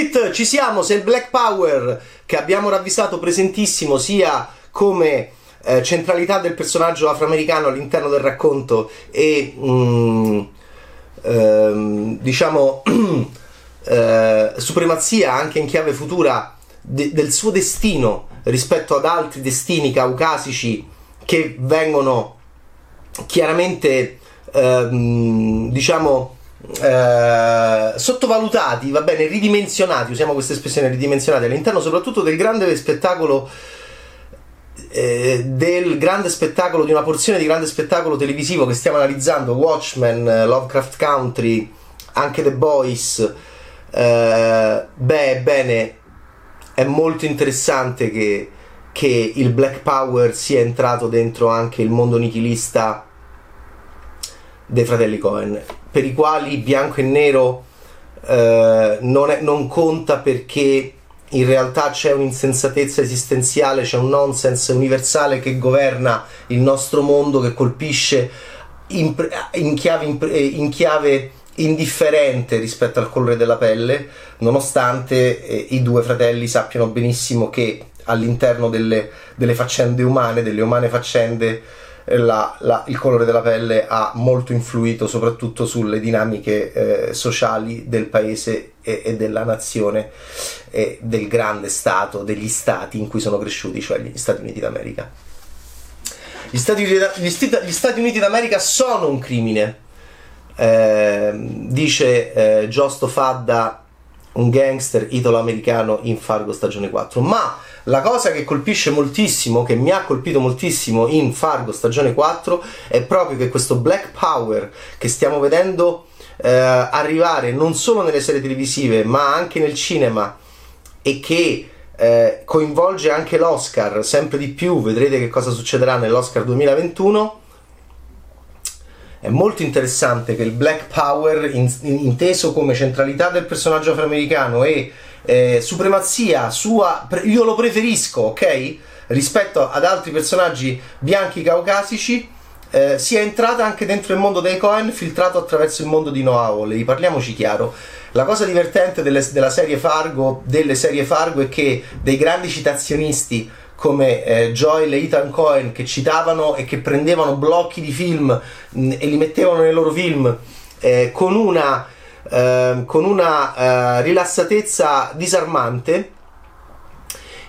it, ci siamo, se il Black Power che abbiamo ravvisato presentissimo sia come eh, centralità del personaggio afroamericano all'interno del racconto e mm, ehm, diciamo eh, supremazia anche in chiave futura de- del suo destino rispetto ad altri destini caucasici che vengono chiaramente ehm, diciamo eh, sottovalutati, va bene, ridimensionati, usiamo questa espressione ridimensionati all'interno soprattutto del grande spettacolo eh, del grande spettacolo di una porzione di grande spettacolo televisivo che stiamo analizzando Watchmen, Lovecraft Country, anche The Boys eh, beh bene è molto interessante che, che il Black Power sia entrato dentro anche il mondo nichilista dei fratelli Cohen, per i quali bianco e nero eh, non, è, non, conta perché in realtà c'è un'insensatezza esistenziale, c'è un nonsense universale che governa il nostro mondo, che colpisce in, in, chiave, in chiave, indifferente rispetto al colore della pelle, nonostante eh, i due fratelli sappiano benissimo che all'interno delle, delle faccende umane, delle umane faccende, la, la, il colore della pelle ha molto influito soprattutto sulle dinamiche eh, sociali del paese e, e, della nazione e del grande stato, degli stati in cui sono cresciuti, cioè gli Stati Uniti d'America. Gli Stati, gli Stati, gli Stati Uniti d'America sono un crimine, eh, dice eh, Giusto Fadda, un gangster italo-americano in Fargo stagione 4, ma la cosa che colpisce moltissimo, che mi ha colpito moltissimo in Fargo stagione 4, è proprio che questo Black Power che stiamo vedendo eh, arrivare non solo nelle serie televisive, ma anche nel cinema e che eh, coinvolge anche l'Oscar sempre di più, vedrete che cosa succederà nell'Oscar 2021. È molto interessante che il Black Power, in, inteso come centralità del personaggio afroamericano e eh, supremazia sua, io lo preferisco, ok? Rispetto ad altri personaggi bianchi caucasici, eh, sia entrata anche dentro il mondo dei Cohen, filtrato attraverso il mondo di Noah Hawley. Parliamoci chiaro. La cosa divertente delle, della serie Fargo, delle serie Fargo, è che dei grandi citazionisti come eh, Joel e Ethan Cohen che citavano e che prendevano blocchi di film mh, e li mettevano nei loro film eh, con una Ehm, con una uh, rilassatezza disarmante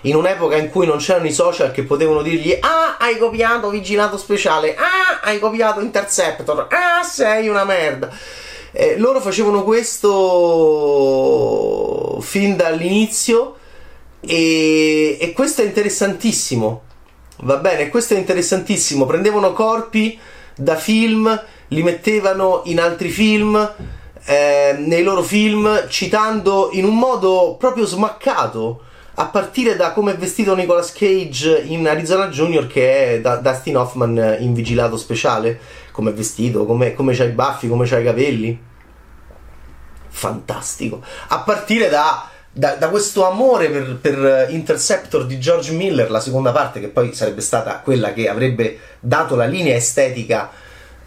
in un'epoca in cui non c'erano i social che potevano dirgli ah hai copiato vigilato speciale ah hai copiato interceptor ah sei una merda. Eh, loro facevano questo fin dall'inizio e, e questo è interessantissimo. Va bene questo è interessantissimo. Prendevano corpi da film li mettevano in altri film eh, nei loro film citando in un modo proprio smaccato a partire da come è vestito Nicolas Cage in Arizona Junior che è da Dustin Hoffman in vigilato speciale. Come è vestito, come, come c'ha i baffi, come c'ha i capelli. Fantastico. A partire da, da, da questo amore per, per, Interceptor di George Miller la seconda parte che poi sarebbe stata quella che avrebbe dato la linea estetica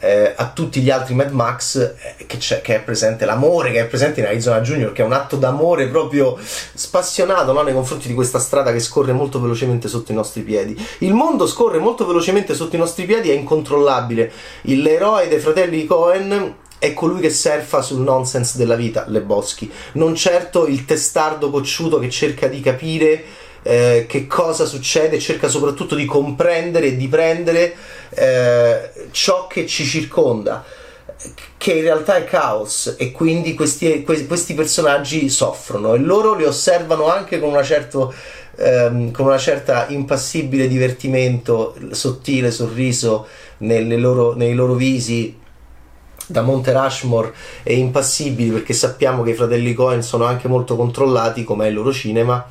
eh, a tutti gli altri Mad Max eh, che, che, è presente l'amore che è presente in Arizona Junior che è un atto d'amore proprio spassionato no? nei confronti di questa strada che scorre molto velocemente sotto i nostri piedi il mondo scorre molto velocemente sotto i nostri piedi è incontrollabile l'eroe dei fratelli Cohen è colui che surfa sul nonsense della vita, Le Boschi, non certo il testardo cocciuto che cerca di capire eh, che cosa succede, cerca soprattutto di comprendere e di prendere eh, ciò che ci circonda che in realtà è caos e quindi questi, questi personaggi soffrono e loro li osservano anche con, una certo, ehm, con una certa impassibile divertimento, sottile sorriso loro, nei loro visi da Monte Rushmore e impassibili perché sappiamo che i fratelli Cohen sono anche molto controllati come è il loro cinema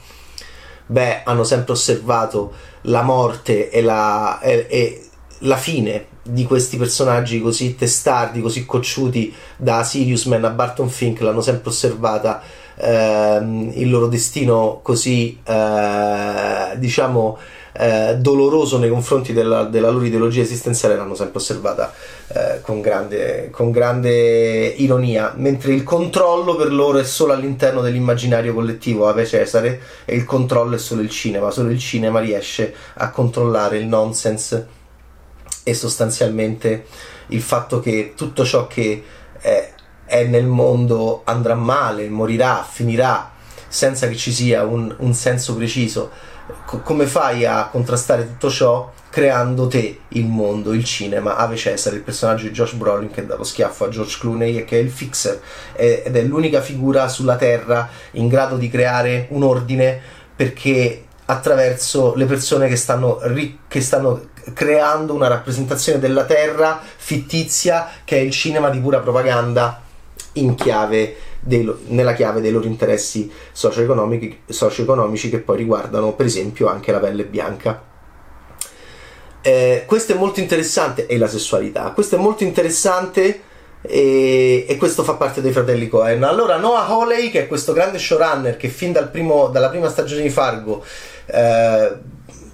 beh, hanno sempre osservato la morte e la, e, e la fine di questi personaggi così testardi, così cocciuti da Sirius Man a Barton Fink, l'hanno sempre osservata ehm, il loro destino così, eh, diciamo, eh, doloroso nei confronti della, della, loro ideologia esistenziale l'hanno sempre osservata eh, con, grande, con, grande, ironia, mentre il controllo per loro è solo all'interno dell'immaginario collettivo, Ave Cesare, e il controllo è solo il cinema, solo il cinema riesce a controllare il nonsense e sostanzialmente il fatto che tutto ciò che è, è nel mondo andrà male, morirà, finirà senza che ci sia un, un senso preciso. Co- come fai a contrastare tutto ciò creando te il mondo, il cinema, Ave Cesare, il personaggio di Josh Brolin che dà lo schiaffo a George Clooney e che è il fixer ed è l'unica figura sulla Terra in grado di creare un ordine perché attraverso le persone che stanno, ri- che stanno creando una rappresentazione della Terra fittizia che è il cinema di pura propaganda in chiave dei, nella chiave dei loro interessi socio-economici, socio-economici che poi riguardano per esempio anche la pelle bianca. Eh, questo è molto interessante e la sessualità. Questo è molto interessante e, e, questo fa parte dei fratelli Cohen. Allora Noah Hawley, che è questo grande showrunner che fin dal primo, dalla prima stagione di Fargo eh,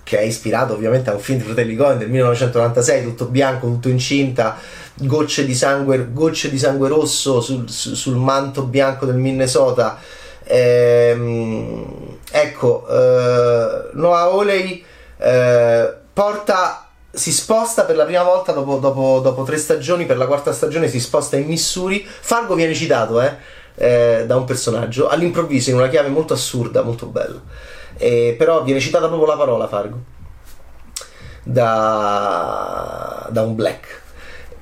che è ispirato ovviamente a un film di fratelli Cohen del 1996, tutto bianco, tutto incinta, gocce di sangue, gocce di sangue rosso sul, sul manto bianco del Minnesota. Ehm, ecco, eh, Noah Oley eh, porta si sposta per la prima volta dopo, dopo, dopo, tre stagioni, per la quarta stagione si sposta in Missouri. Fargo viene citato eh, eh, da un personaggio all'improvviso in una chiave molto assurda, molto bella. Eh, però viene citata proprio la parola Fargo da, da un black.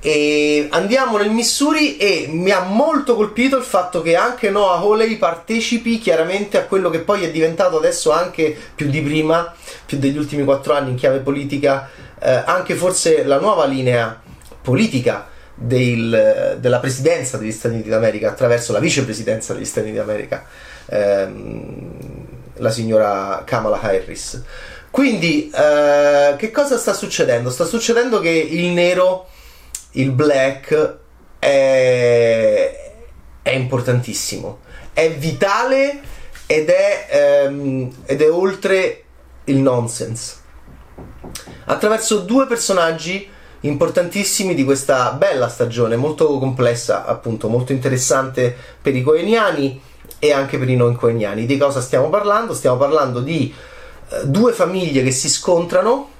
E andiamo nel Missouri e mi ha molto colpito il fatto che anche Noah Hawley partecipi chiaramente a quello che poi è diventato adesso anche più di prima, più degli ultimi quattro anni in chiave politica, eh, anche forse la nuova linea politica del, della presidenza degli Stati Uniti d'America attraverso la vicepresidenza degli Stati Uniti d'America, ehm, la signora Kamala Harris. Quindi, eh, che cosa sta succedendo? Sta succedendo che il nero il black è, è importantissimo, è vitale ed è, um, ed è oltre il nonsense. Attraverso due personaggi importantissimi di questa bella stagione, molto complessa, appunto, molto interessante per i coeniani e anche per i non coeniani. Di cosa stiamo parlando? Stiamo parlando di uh, due famiglie che si scontrano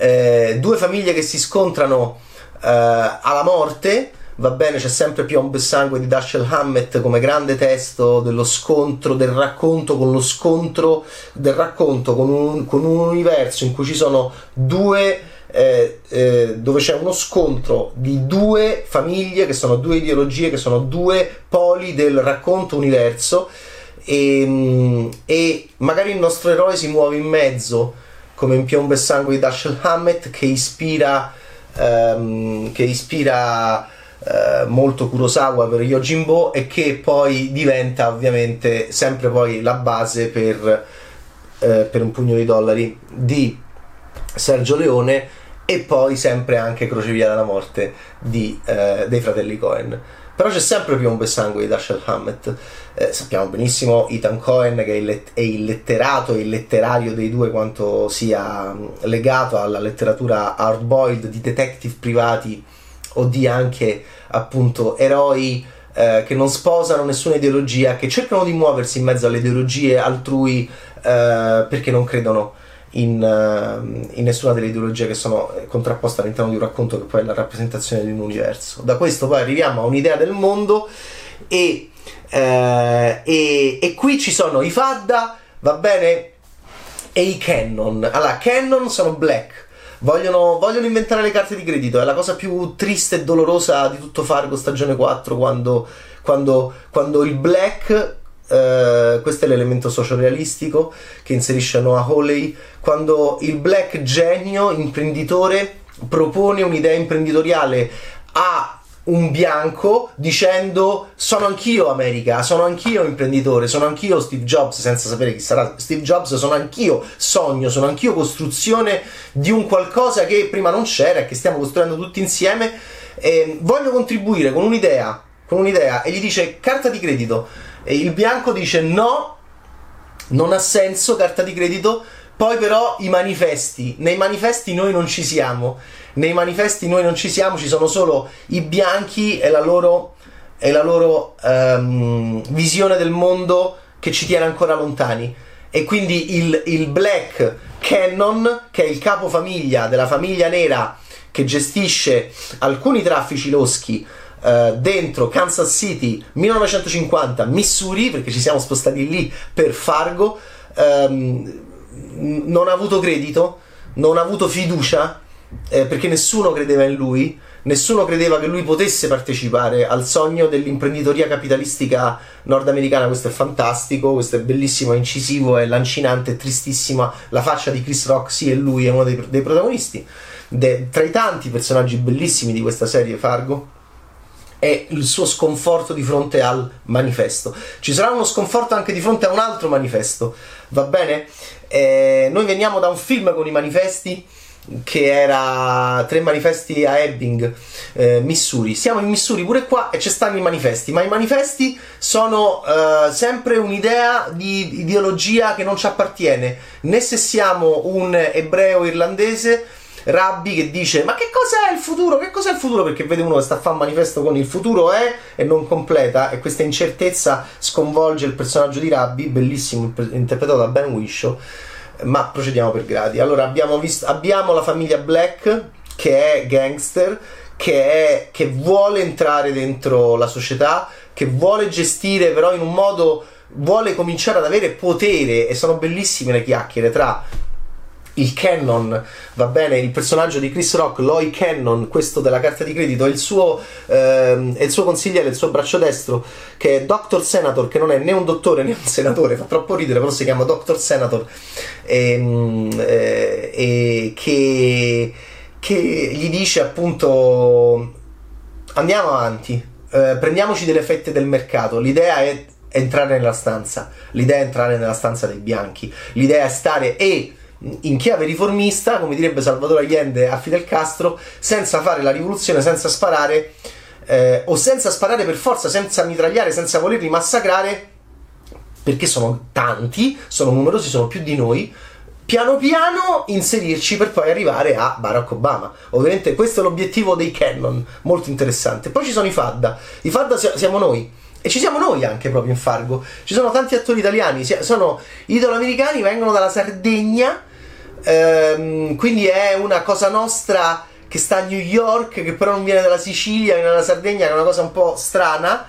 eh, due famiglie che si scontrano eh, alla morte. Va bene, c'è sempre Piombo e Sangue di Dashiell Hammett come grande testo dello scontro, del racconto con lo scontro del racconto con un, con un universo in cui ci sono due eh, eh, dove c'è uno scontro di due famiglie che sono due ideologie, che sono due poli del racconto universo e, e magari il nostro eroe si muove in mezzo come in Piombo e Sangue di Dashiell Hammett che ispira, um, che ispira uh, molto Kurosawa per Yojimbo e che poi diventa ovviamente sempre poi la base per, uh, per un pugno di dollari di Sergio Leone e poi sempre anche Crocevia della morte di, uh, dei fratelli Cohen però c'è sempre piombo e sangue di Dashiell Hammett. Eh, sappiamo benissimo Ethan Cohen che è il, let- è il letterato e il letterario dei due quanto sia mm, legato alla letteratura hardboiled di detective privati o di anche appunto eroi eh, che non sposano nessuna ideologia, che cercano di muoversi in mezzo alle ideologie altrui eh, perché non credono in, uh, in, nessuna delle ideologie che sono contrapposte all'interno di un racconto che poi è la rappresentazione di un universo. Da questo poi arriviamo a un'idea del mondo e, uh, e, e qui ci sono i Fadda, va bene, e i Canon. Allora, Canon sono black. Vogliono, vogliono, inventare le carte di credito. È la cosa più triste e dolorosa di tutto Fargo stagione 4 quando, quando, quando il black Uh, questo è l'elemento sociorealistico che inserisce Noah Hawley. Quando il black genio imprenditore propone un'idea imprenditoriale a un bianco dicendo sono anch'io America, sono anch'io imprenditore, sono anch'io Steve Jobs senza sapere chi sarà Steve Jobs, sono anch'io sogno, sono anch'io costruzione di un qualcosa che prima non c'era e che stiamo costruendo tutti insieme e voglio contribuire con un'idea, con un'idea e gli dice carta di credito e il bianco dice no, non ha senso carta di credito. Poi però i manifesti, nei manifesti noi non ci siamo, nei manifesti noi non ci siamo, ci sono solo i bianchi e la loro, e la loro um, visione del mondo che ci tiene ancora lontani. E quindi il, il Black Cannon, che è il capofamiglia della famiglia nera che gestisce alcuni traffici loschi Uh, dentro Kansas City 1950 Missouri perché ci siamo spostati lì per Fargo um, non ha avuto credito, non ha avuto fiducia, eh, perché nessuno credeva in lui, nessuno credeva che lui potesse partecipare al sogno dell'imprenditoria capitalistica nordamericana. Questo è fantastico, questo è bellissimo, è incisivo, è lancinante, è tristissima. La faccia di Chris Rock, sì, è lui, è uno dei, dei protagonisti. De, tra i tanti personaggi bellissimi di questa serie, Fargo è il suo sconforto di fronte al manifesto. Ci sarà uno sconforto anche di fronte a un altro manifesto, va bene? Eh, noi veniamo da un film con i manifesti che era tre manifesti a Ebbing, eh, Missouri. Siamo in Missouri pure qua e ci stanno i manifesti, ma i manifesti sono eh, sempre un'idea di ideologia che non ci appartiene, né se siamo un ebreo irlandese Rabbi che dice ma che cos'è il futuro? Che cos'è il futuro? Perché vede uno che sta a fare un manifesto con il futuro è e non completa e questa incertezza sconvolge il personaggio di Rabbi, bellissimo interpretato da Ben Wishaw, ma procediamo per gradi. Allora abbiamo, visto, abbiamo la famiglia Black che è gangster, che, è, che vuole entrare dentro la società, che vuole gestire però in un modo vuole cominciare ad avere potere e sono bellissime le chiacchiere tra il Cannon, va bene, il personaggio di Chris Rock, Loy Cannon, questo della carta di credito, è il suo, ehm, è il suo consigliere, il suo braccio destro, che è Dr. Senator, che non è né un dottore né un senatore, fa troppo ridere, però si chiama Dr. Senator, e, ehm, eh, e che, che gli dice appunto andiamo avanti, eh, prendiamoci delle fette del mercato, l'idea è entrare nella stanza, l'idea è entrare nella stanza dei bianchi, l'idea è stare e in chiave riformista, come direbbe Salvatore Allende a Fidel Castro, senza fare la rivoluzione, senza sparare, eh, o senza sparare per forza, senza mitragliare, senza volerli massacrare, perché sono tanti, sono numerosi, sono più di noi, piano piano inserirci per poi arrivare a Barack Obama. Ovviamente questo è l'obiettivo dei Cannon, molto interessante. Poi ci sono i Fadda, i Fadda siamo noi. E ci siamo noi anche proprio in Fargo. Ci sono tanti attori italiani, sono italo-americani, vengono dalla Sardegna, Ehm, quindi è una cosa nostra che sta a New York, che però non viene dalla Sicilia, viene dalla Sardegna, è una cosa un po' strana.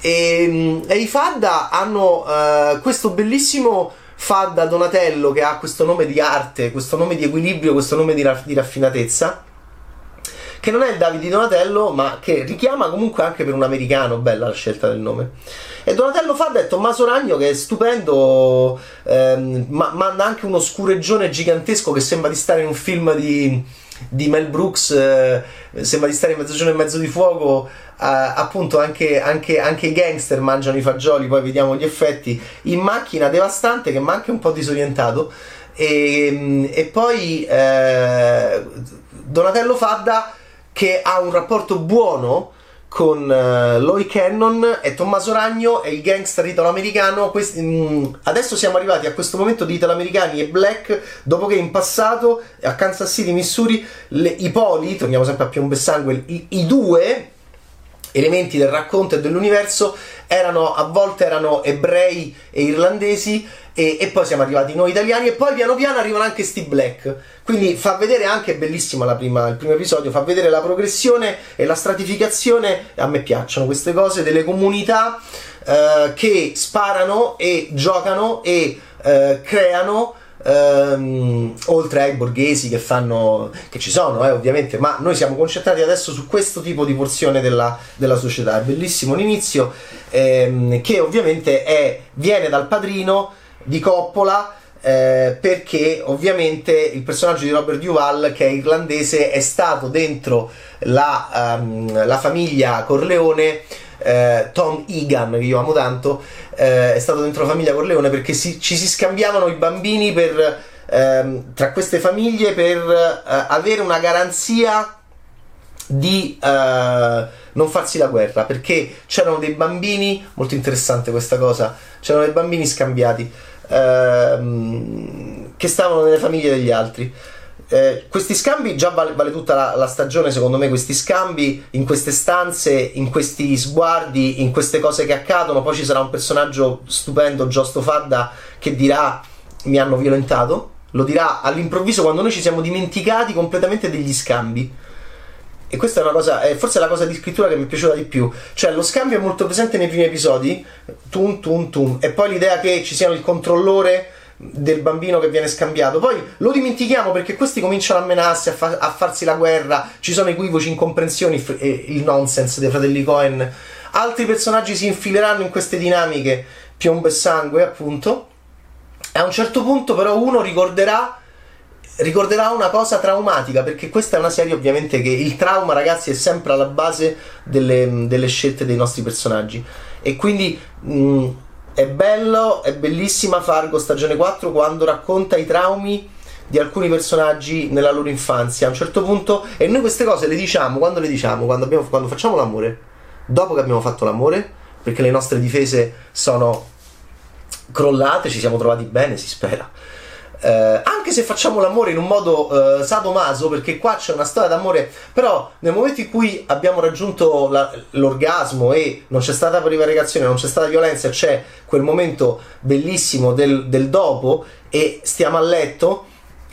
E, ehm, e i Fadda hanno uh, questo bellissimo Fadda Donatello che ha questo nome di arte, questo nome di equilibrio, questo nome di, raff- di raffinatezza che non è il Davide Donatello, ma che richiama comunque anche per un americano, bella la scelta del nome. E Donatello fa ha detto Maso Ragno che è stupendo, ehm, ma manda anche uno scureggione gigantesco che sembra di stare in un film di, di Mel Brooks, eh, sembra di stare in Mezzogiorno e Mezzo di Fuoco. Eh, appunto anche, anche, anche, i gangster mangiano i fagioli, poi vediamo gli effetti in macchina devastante che mi ha anche un po' disorientato. E, e poi eh, Donatello Fadda che ha un rapporto buono con uh, Loy Cannon e Tommaso Ragno e il gangster italo-americano. Questi, mh, mm, adesso siamo arrivati a questo momento di italo-americani e black, dopo che in passato a Kansas City, Missouri, le, i poli, torniamo sempre a piombo e sangue, i, i due elementi del racconto e dell'universo erano a volte erano ebrei e irlandesi e, e, poi siamo arrivati noi italiani e poi piano piano arrivano anche Steve Black. Quindi fa vedere anche bellissima prima, il primo episodio fa vedere la progressione e la stratificazione. A me piacciono queste cose delle comunità eh, che sparano e giocano e eh, creano Um, oltre ai borghesi che fanno che ci sono eh, ovviamente ma noi siamo concentrati adesso su questo tipo di porzione della, della società. È bellissimo l'inizio ehm, che ovviamente è, viene dal padrino di Coppola eh, perché ovviamente il personaggio di Robert Duval che è irlandese è stato dentro la, um, la famiglia Corleone eh, Tom Egan che io amo tanto eh, è stato dentro la famiglia Corleone perché si, ci si scambiavano i bambini per, ehm, tra queste famiglie per eh, avere una garanzia di uh, non farsi la guerra perché c'erano dei bambini molto interessante questa cosa c'erano dei bambini scambiati uh, che stavano nelle famiglie degli altri. Eh, questi scambi già vale, vale tutta la, la, stagione, secondo me. Questi scambi in queste stanze, in questi sguardi, in queste cose che accadono. Poi ci sarà un personaggio stupendo, Giusto Fadda, che dirà: Mi hanno violentato. Lo dirà all'improvviso quando noi ci siamo dimenticati completamente degli scambi. E questa è una cosa, è forse la cosa di scrittura che mi è piaciuta di più. Cioè, lo scambio è molto presente nei primi episodi, tum tum tum, e poi l'idea che ci sia il controllore del bambino che viene scambiato. Poi lo dimentichiamo perché questi cominciano a menarsi, a, fa- a farsi la guerra, ci sono equivoci, incomprensioni e il nonsense dei fratelli Cohen. Altri personaggi si infileranno in queste dinamiche, piombo e sangue, appunto. A un certo punto, però, uno ricorderà. Ricorderà una cosa traumatica perché questa è una serie ovviamente che il trauma ragazzi è sempre alla base delle, delle scelte dei nostri personaggi e quindi mh, è bello, è bellissima Fargo stagione 4 quando racconta i traumi di alcuni personaggi nella loro infanzia. A un certo punto, e noi queste cose le diciamo quando le diciamo, quando, abbiamo, quando facciamo l'amore, dopo che abbiamo fatto l'amore, perché le nostre difese sono crollate, ci siamo trovati bene, si spera. Eh, anche se facciamo l'amore in un modo eh, sadomaso, perché qua c'è una storia d'amore, però nel momento in cui abbiamo raggiunto la, l'orgasmo e non c'è stata prevaricazione, non c'è stata violenza, c'è quel momento bellissimo del, del dopo e stiamo a letto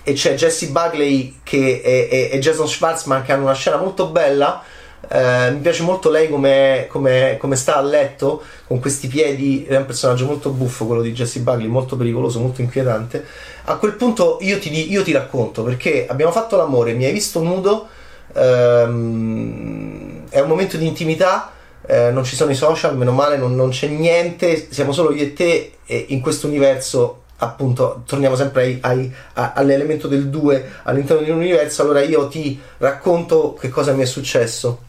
e c'è Jesse Bugley che, e, e, e Jason Schwartzman che hanno una scena molto bella eh, mi piace molto lei come, come, come, sta a letto con questi piedi, è un personaggio molto buffo quello di Jesse Bugley, molto pericoloso, molto inquietante. A quel punto io ti, io ti racconto perché abbiamo fatto l'amore, mi hai visto nudo, ehm, è un momento di intimità. Eh, non ci sono i social, meno male, non, non, c'è niente, siamo solo io e te e in questo universo appunto torniamo sempre ai, ai, a, all'elemento del 2 all'interno di un universo allora io ti racconto che cosa mi è successo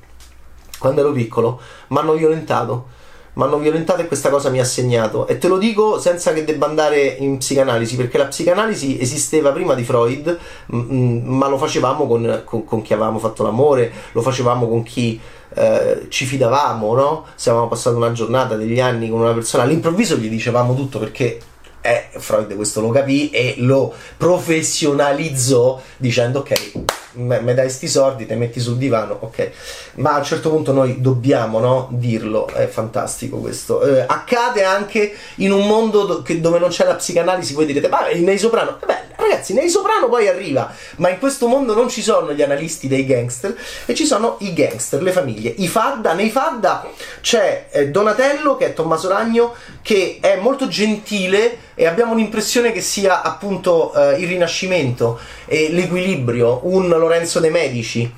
quando ero piccolo, mi hanno violentato. Mi hanno violentato e questa cosa mi ha segnato. E te lo dico senza che debba andare in psicanalisi, perché la psicanalisi esisteva prima di Freud, m- m- ma lo facevamo con, con, con, chi avevamo fatto l'amore, lo facevamo con chi eh, ci fidavamo, no? Se avevamo passato una giornata, degli anni con una persona, all'improvviso gli dicevamo tutto perché eh, Freud questo lo capì e lo professionalizzò dicendo ok, mi dai sti soldi, te metti sul divano, ok. Ma a un certo punto noi dobbiamo no, dirlo, è fantastico questo. Eh, accade anche in un mondo do- dove non c'è la psicanalisi, voi direte, ma nei soprano, eh beh, ragazzi, nei soprano poi arriva, ma in questo mondo non ci sono gli analisti dei gangster e ci sono i gangster, le famiglie. I Fadda, nei Fadda c'è eh, Donatello, che è Tommaso Ragno, che è molto gentile e abbiamo l'impressione che sia appunto eh, il rinascimento e l'equilibrio, un Lorenzo De Medici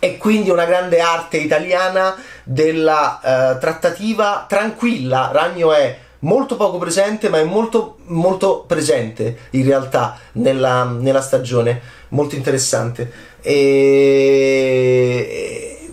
e quindi una grande arte italiana della eh, trattativa tranquilla. Ragno è molto poco presente, ma è molto, molto presente in realtà nella, nella stagione, molto interessante. E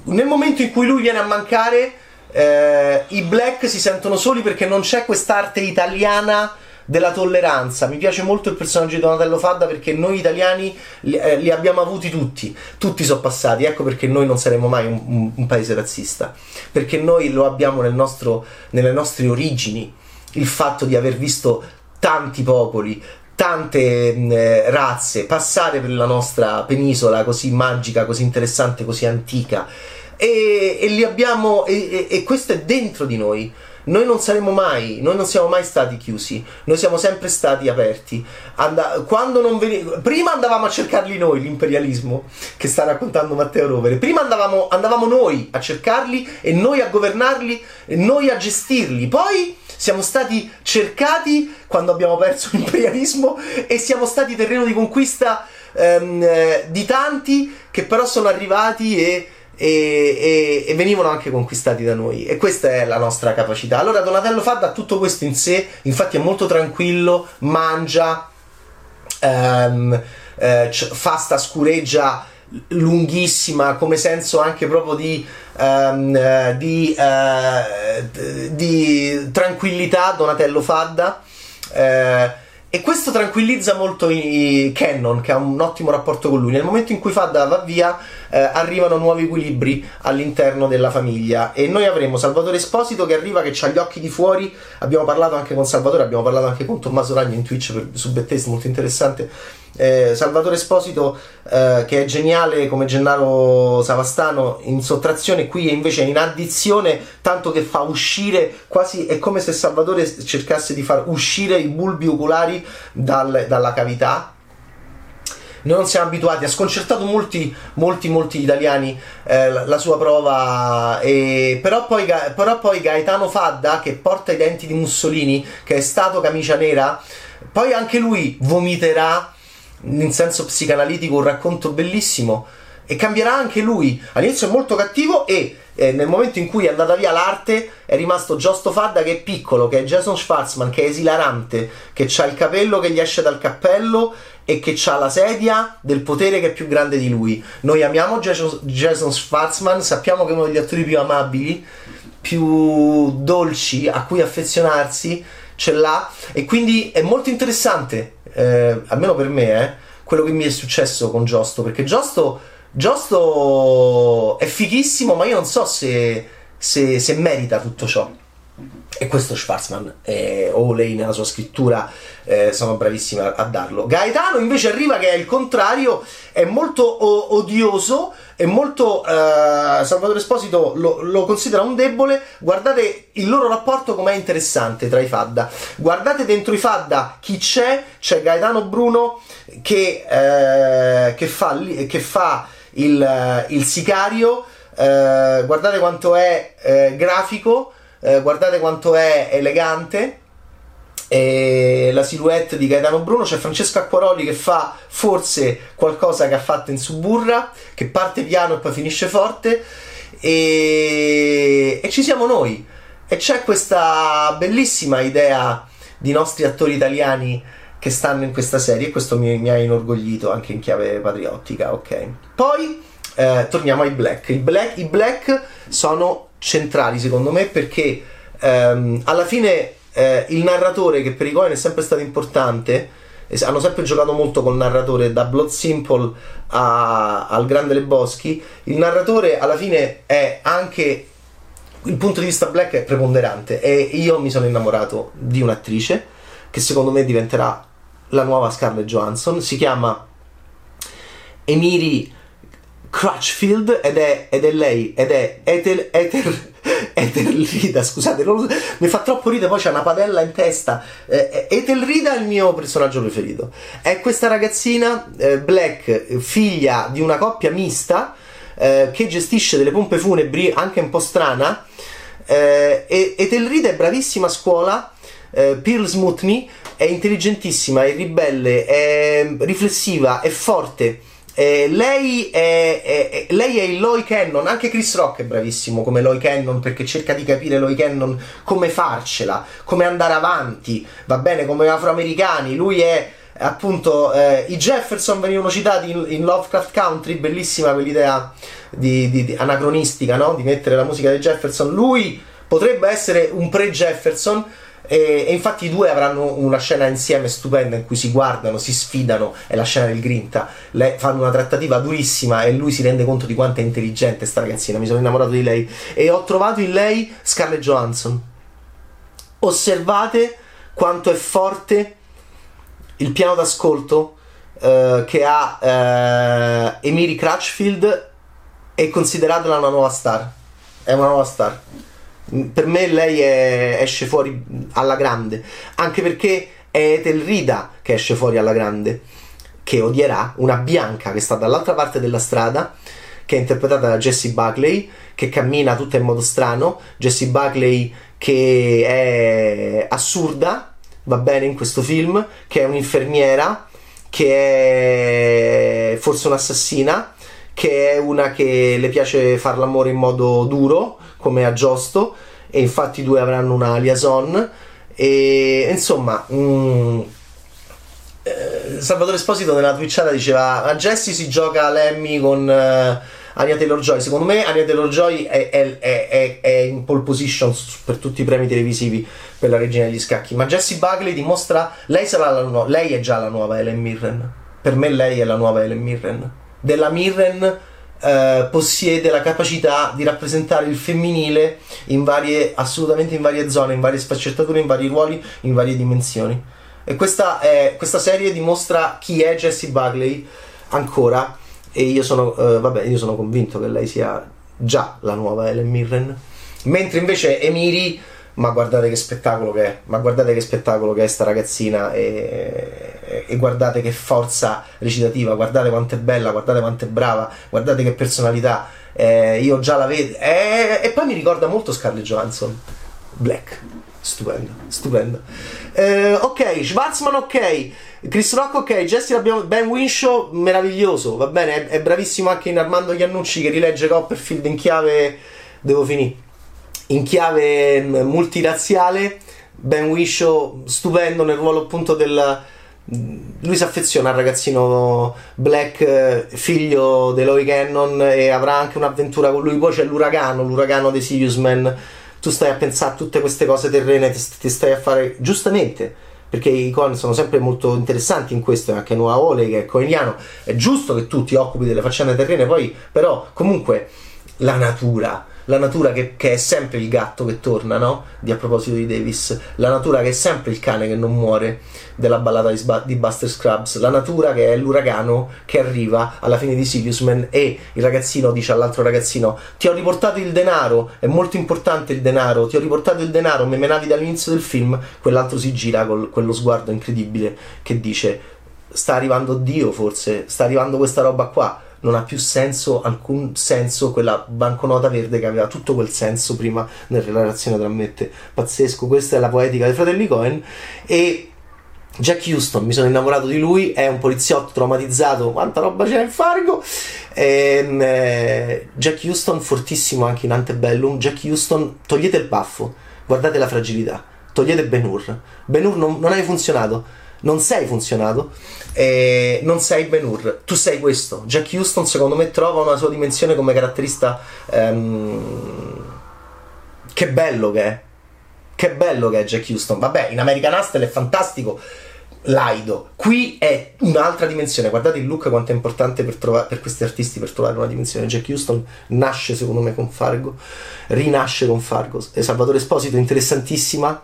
nel momento in cui lui viene a mancare, eh, i black si sentono soli perché non c'è quest'arte italiana della tolleranza. Mi piace molto il personaggio di Donatello Fadda perché noi italiani li, eh, li abbiamo avuti tutti, tutti sono passati, ecco perché noi non saremo mai un, un, un paese razzista, perché noi lo abbiamo nostro, nelle nostre origini, il fatto di aver visto tanti popoli, tante eh, razze passare per la nostra penisola così magica, così interessante, così antica. E, e li abbiamo, e, e, questo è dentro di noi. Noi non saremo mai, noi non siamo mai stati chiusi, noi siamo sempre stati aperti. And- quando non veni- prima andavamo a cercarli noi, l'imperialismo che sta raccontando Matteo Rovere, prima andavamo, andavamo noi a cercarli e noi a governarli e noi a gestirli, poi siamo stati cercati quando abbiamo perso l'imperialismo e siamo stati terreno di conquista ehm, eh, di tanti che però sono arrivati e e, e, e, venivano anche conquistati da noi. E questa è la nostra capacità. Allora Donatello Fadda ha tutto questo in sé infatti è molto tranquillo mangia ehm, eh, fa sta scureggia lunghissima come senso anche proprio di, um, di, uh, di tranquillità Donatello Fadda uh, e questo tranquillizza molto i, Cannon, che ha un ottimo rapporto con lui. Nel momento in cui Fadda va via, eh, arrivano nuovi equilibri all'interno della famiglia. E noi avremo Salvatore Esposito che arriva, che ha gli occhi di fuori. Abbiamo parlato anche con Salvatore, abbiamo parlato anche con Tommaso Ragno in Twitch per, su Bettese, molto interessante eh, Salvatore Esposito eh, che è geniale come Gennaro Savastano in sottrazione qui è invece in addizione tanto che fa uscire quasi è come se Salvatore cercasse di far uscire i bulbi oculari dal, dalla cavità. Non siamo abituati, ha sconcertato molti, molti, molti italiani eh, la sua prova, e, però, poi, però poi Gaetano Fadda, che porta i denti di Mussolini, che è stato camicia nera, poi anche lui vomiterà in senso psicanalitico un racconto bellissimo e cambierà anche lui. All'inizio è molto cattivo e eh, nel momento in cui è andata via l'arte è rimasto Giusto Fadda che è piccolo, che è Jason Schwarzman, che è esilarante, che ha il capello che gli esce dal cappello e che ha la sedia del potere che è più grande di lui. Noi amiamo Jason, Jason Schwarzman, sappiamo che è uno degli attori più amabili, più dolci, a cui affezionarsi, ce l'ha e quindi è molto interessante eh, almeno per me, eh, quello che mi è successo con Giosto, perché Giosto, Giosto è fighissimo, ma io non so se, se, se merita tutto ciò. E questo Schwarzman eh, o nella sua scrittura eh, sono bravissimi a, a, darlo. Gaetano invece arriva che è il contrario, è molto o- odioso, è molto... Eh, Salvatore Esposito lo, lo, considera un debole. Guardate il loro rapporto com'è interessante tra i Fadda. Guardate dentro i Fadda chi c'è, c'è Gaetano Bruno che, eh, che fa, che fa il, il sicario. Eh, guardate quanto è eh, grafico eh, guardate quanto è elegante. E la silhouette di Gaetano Bruno c'è Francesco Acquaroli che fa forse qualcosa che ha fatto in Suburra che parte piano e poi finisce forte. E, e ci siamo noi. E c'è questa bellissima idea di nostri attori italiani che stanno in questa serie e questo mi, mi ha inorgoglito anche in chiave patriottica ok. Poi eh, torniamo ai black. black i black sono centrali secondo me perché ehm, alla fine eh, il narratore che per i Coen è sempre stato importante hanno sempre giocato molto col narratore da Blood Simple a, al Grande Le Boschi il narratore alla fine è anche il punto di vista black è preponderante e io mi sono innamorato di un'attrice che secondo me diventerà la nuova Scarlett Johansson. Si chiama Emiri Crutchfield ed è, ed è lei, ed è Ethel, Ethel, Ethel scusate, non, mi fa troppo ridere, poi c'è una padella in testa. Eh, Ethel Rida è il mio personaggio preferito. È questa ragazzina eh, black, figlia di una coppia mista, eh, che gestisce delle pompe funebri, anche un po' strana. Eh, e è bravissima a scuola. Eh, Pearl Smutney è intelligentissima, è ribelle, è riflessiva, è forte eh, lei, è, è, lei, è, il Loy Cannon, anche Chris Rock è bravissimo come Loy Cannon perché cerca di capire Loy Cannon come farcela, come andare avanti, va bene, come afroamericani, lui è appunto eh, i Jefferson venivano citati in, in, Lovecraft Country, bellissima quell'idea di, di, di anacronistica, no? di mettere la musica dei Jefferson, lui potrebbe essere un pre-Jefferson e, e, infatti i due avranno una scena insieme stupenda in cui si guardano, si sfidano, è la scena del Grinta. Le, fanno una trattativa durissima e lui si rende conto di quanto è intelligente sta ragazzina. Mi sono innamorato di lei e ho trovato in lei Scarlett Johansson. Osservate quanto è forte il piano d'ascolto eh, che ha eh, Emily Crutchfield e consideratela una nuova star. È una nuova star per me lei è, esce fuori alla grande, anche perché è Ethel Rida che esce fuori alla grande, che odierà una bianca che sta dall'altra parte della strada, che è interpretata da Jessie Buckley, che cammina tutta in modo strano, Jessie Buckley che è assurda, va bene in questo film, che è un'infermiera, che è forse un'assassina, che è una che le piace fare l'amore in modo duro, come a Giusto e infatti i due avranno una liaison e insomma mm, eh, Salvatore Esposito nella twitchata diceva a Jesse si gioca Lemmy con eh, Anya Taylor-Joy secondo me Anya Taylor-Joy è, è, è, è, in pole position per tutti i premi televisivi per la regina degli scacchi. Ma Jessie Buckley dimostra. Lei, sarà la nu- lei è già la nuova Ellen Mirren. Per me, lei è la nuova Ellen Mirren. Della Mirren. Eh, possiede la capacità di rappresentare il femminile in varie, assolutamente in varie zone, in varie sfaccettature, in vari ruoli, in varie dimensioni. E questa, è, questa serie dimostra chi è Jessie Buckley ancora. E io sono, eh, vabbè, io sono convinto che lei sia già la nuova Ellen Mirren. Mentre invece Emiri, ma guardate che spettacolo che è, ma guardate che spettacolo che è sta ragazzina e, e guardate che forza recitativa, guardate quanto è bella, guardate quanto è brava, guardate che personalità. Eh, io già la vedo. Eh, e poi mi ricorda molto Scarlett Johansson. Black. Stupendo, stupendo. Eh, ok, Schwarzman ok, Chris Rock ok, Jesse l'abbiamo... Ben Winshaw meraviglioso, va bene, è, è bravissimo anche in Armando Iannucci che rilegge Copperfield in chiave... Devo finire. In chiave mm, multiraziale, Ben Winshaw stupendo nel ruolo appunto del... Lui si affeziona al ragazzino Black, eh, figlio di Eloy Cannon, e avrà anche un'avventura con lui. Poi c'è l'uragano, l'uragano dei Sirius Man tu stai a pensare a tutte queste cose terrene, ti, stai a fare giustamente perché i Cohen sono sempre molto interessanti in questo, anche Noah Ole che è coeniano, è giusto che tu ti occupi delle faccende terrene, poi però comunque la natura, la natura che, che, è sempre il gatto che torna, no? Di a proposito di Davis, la natura che è sempre il cane che non muore della ballata di, di Buster Scrubs, la natura che è l'uragano che arriva alla fine di Sirius Man e il ragazzino dice all'altro ragazzino ti ho riportato il denaro, è molto importante il denaro, ti ho riportato il denaro, me menavi dall'inizio del film, quell'altro si gira con quello sguardo incredibile che dice sta arrivando Dio forse, sta arrivando questa roba qua non ha più senso, alcun senso quella banconota verde che aveva tutto quel senso prima nella relazione tra me e te. Pazzesco, questa è la poetica dei fratelli Cohen e Jack Houston, mi sono innamorato di lui, è un poliziotto traumatizzato, quanta roba c'è in Fargo. Ehm, eh, Jack Houston fortissimo anche in Antebellum. Jack Houston, togliete il baffo, guardate la fragilità, togliete Ben Hur. Ben Hur non, non hai funzionato non sei funzionato, eh, non sei Ben Hur, tu sei questo. Jack Houston secondo me trova una sua dimensione come caratterista. Ehm, che bello che è. Che bello che è Jack Houston. Vabbè, in American Hustle è fantastico. Laido. Qui è un'altra dimensione. Guardate il look quanto è importante per, trova- per questi artisti per trovare una dimensione. Jack Houston nasce secondo me con Fargo, rinasce con Fargo. E Salvatore Esposito interessantissima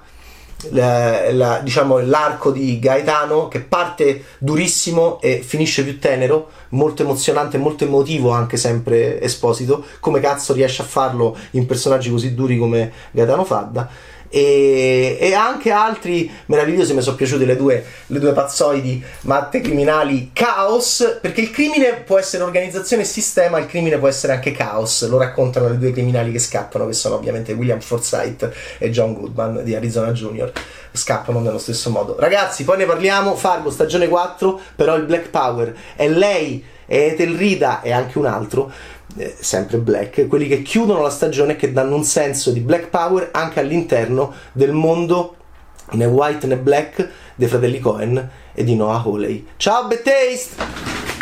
la, la, diciamo, l'arco di Gaetano che parte durissimo e finisce più tenero, molto emozionante, molto emotivo anche sempre Esposito, come cazzo riesce a farlo in personaggi così duri come Gaetano Fadda e, e anche altri meravigliosi mi sono piaciute le due, le due pazzoidi matte criminali caos perché il crimine può essere organizzazione e sistema il crimine può essere anche caos. Lo raccontano le due criminali che scappano che sono ovviamente William Forsythe e John Goodman di Arizona Junior. Scappano nello stesso modo. Ragazzi poi ne parliamo. Fargo stagione 4 però il Black Power è lei è Ethel Rida e anche un altro eh, sempre black, quelli che chiudono la stagione e che danno un senso di black power anche all'interno del mondo né white né black dei fratelli Cohen e di Noah Hawley. Ciao, Bad Taste!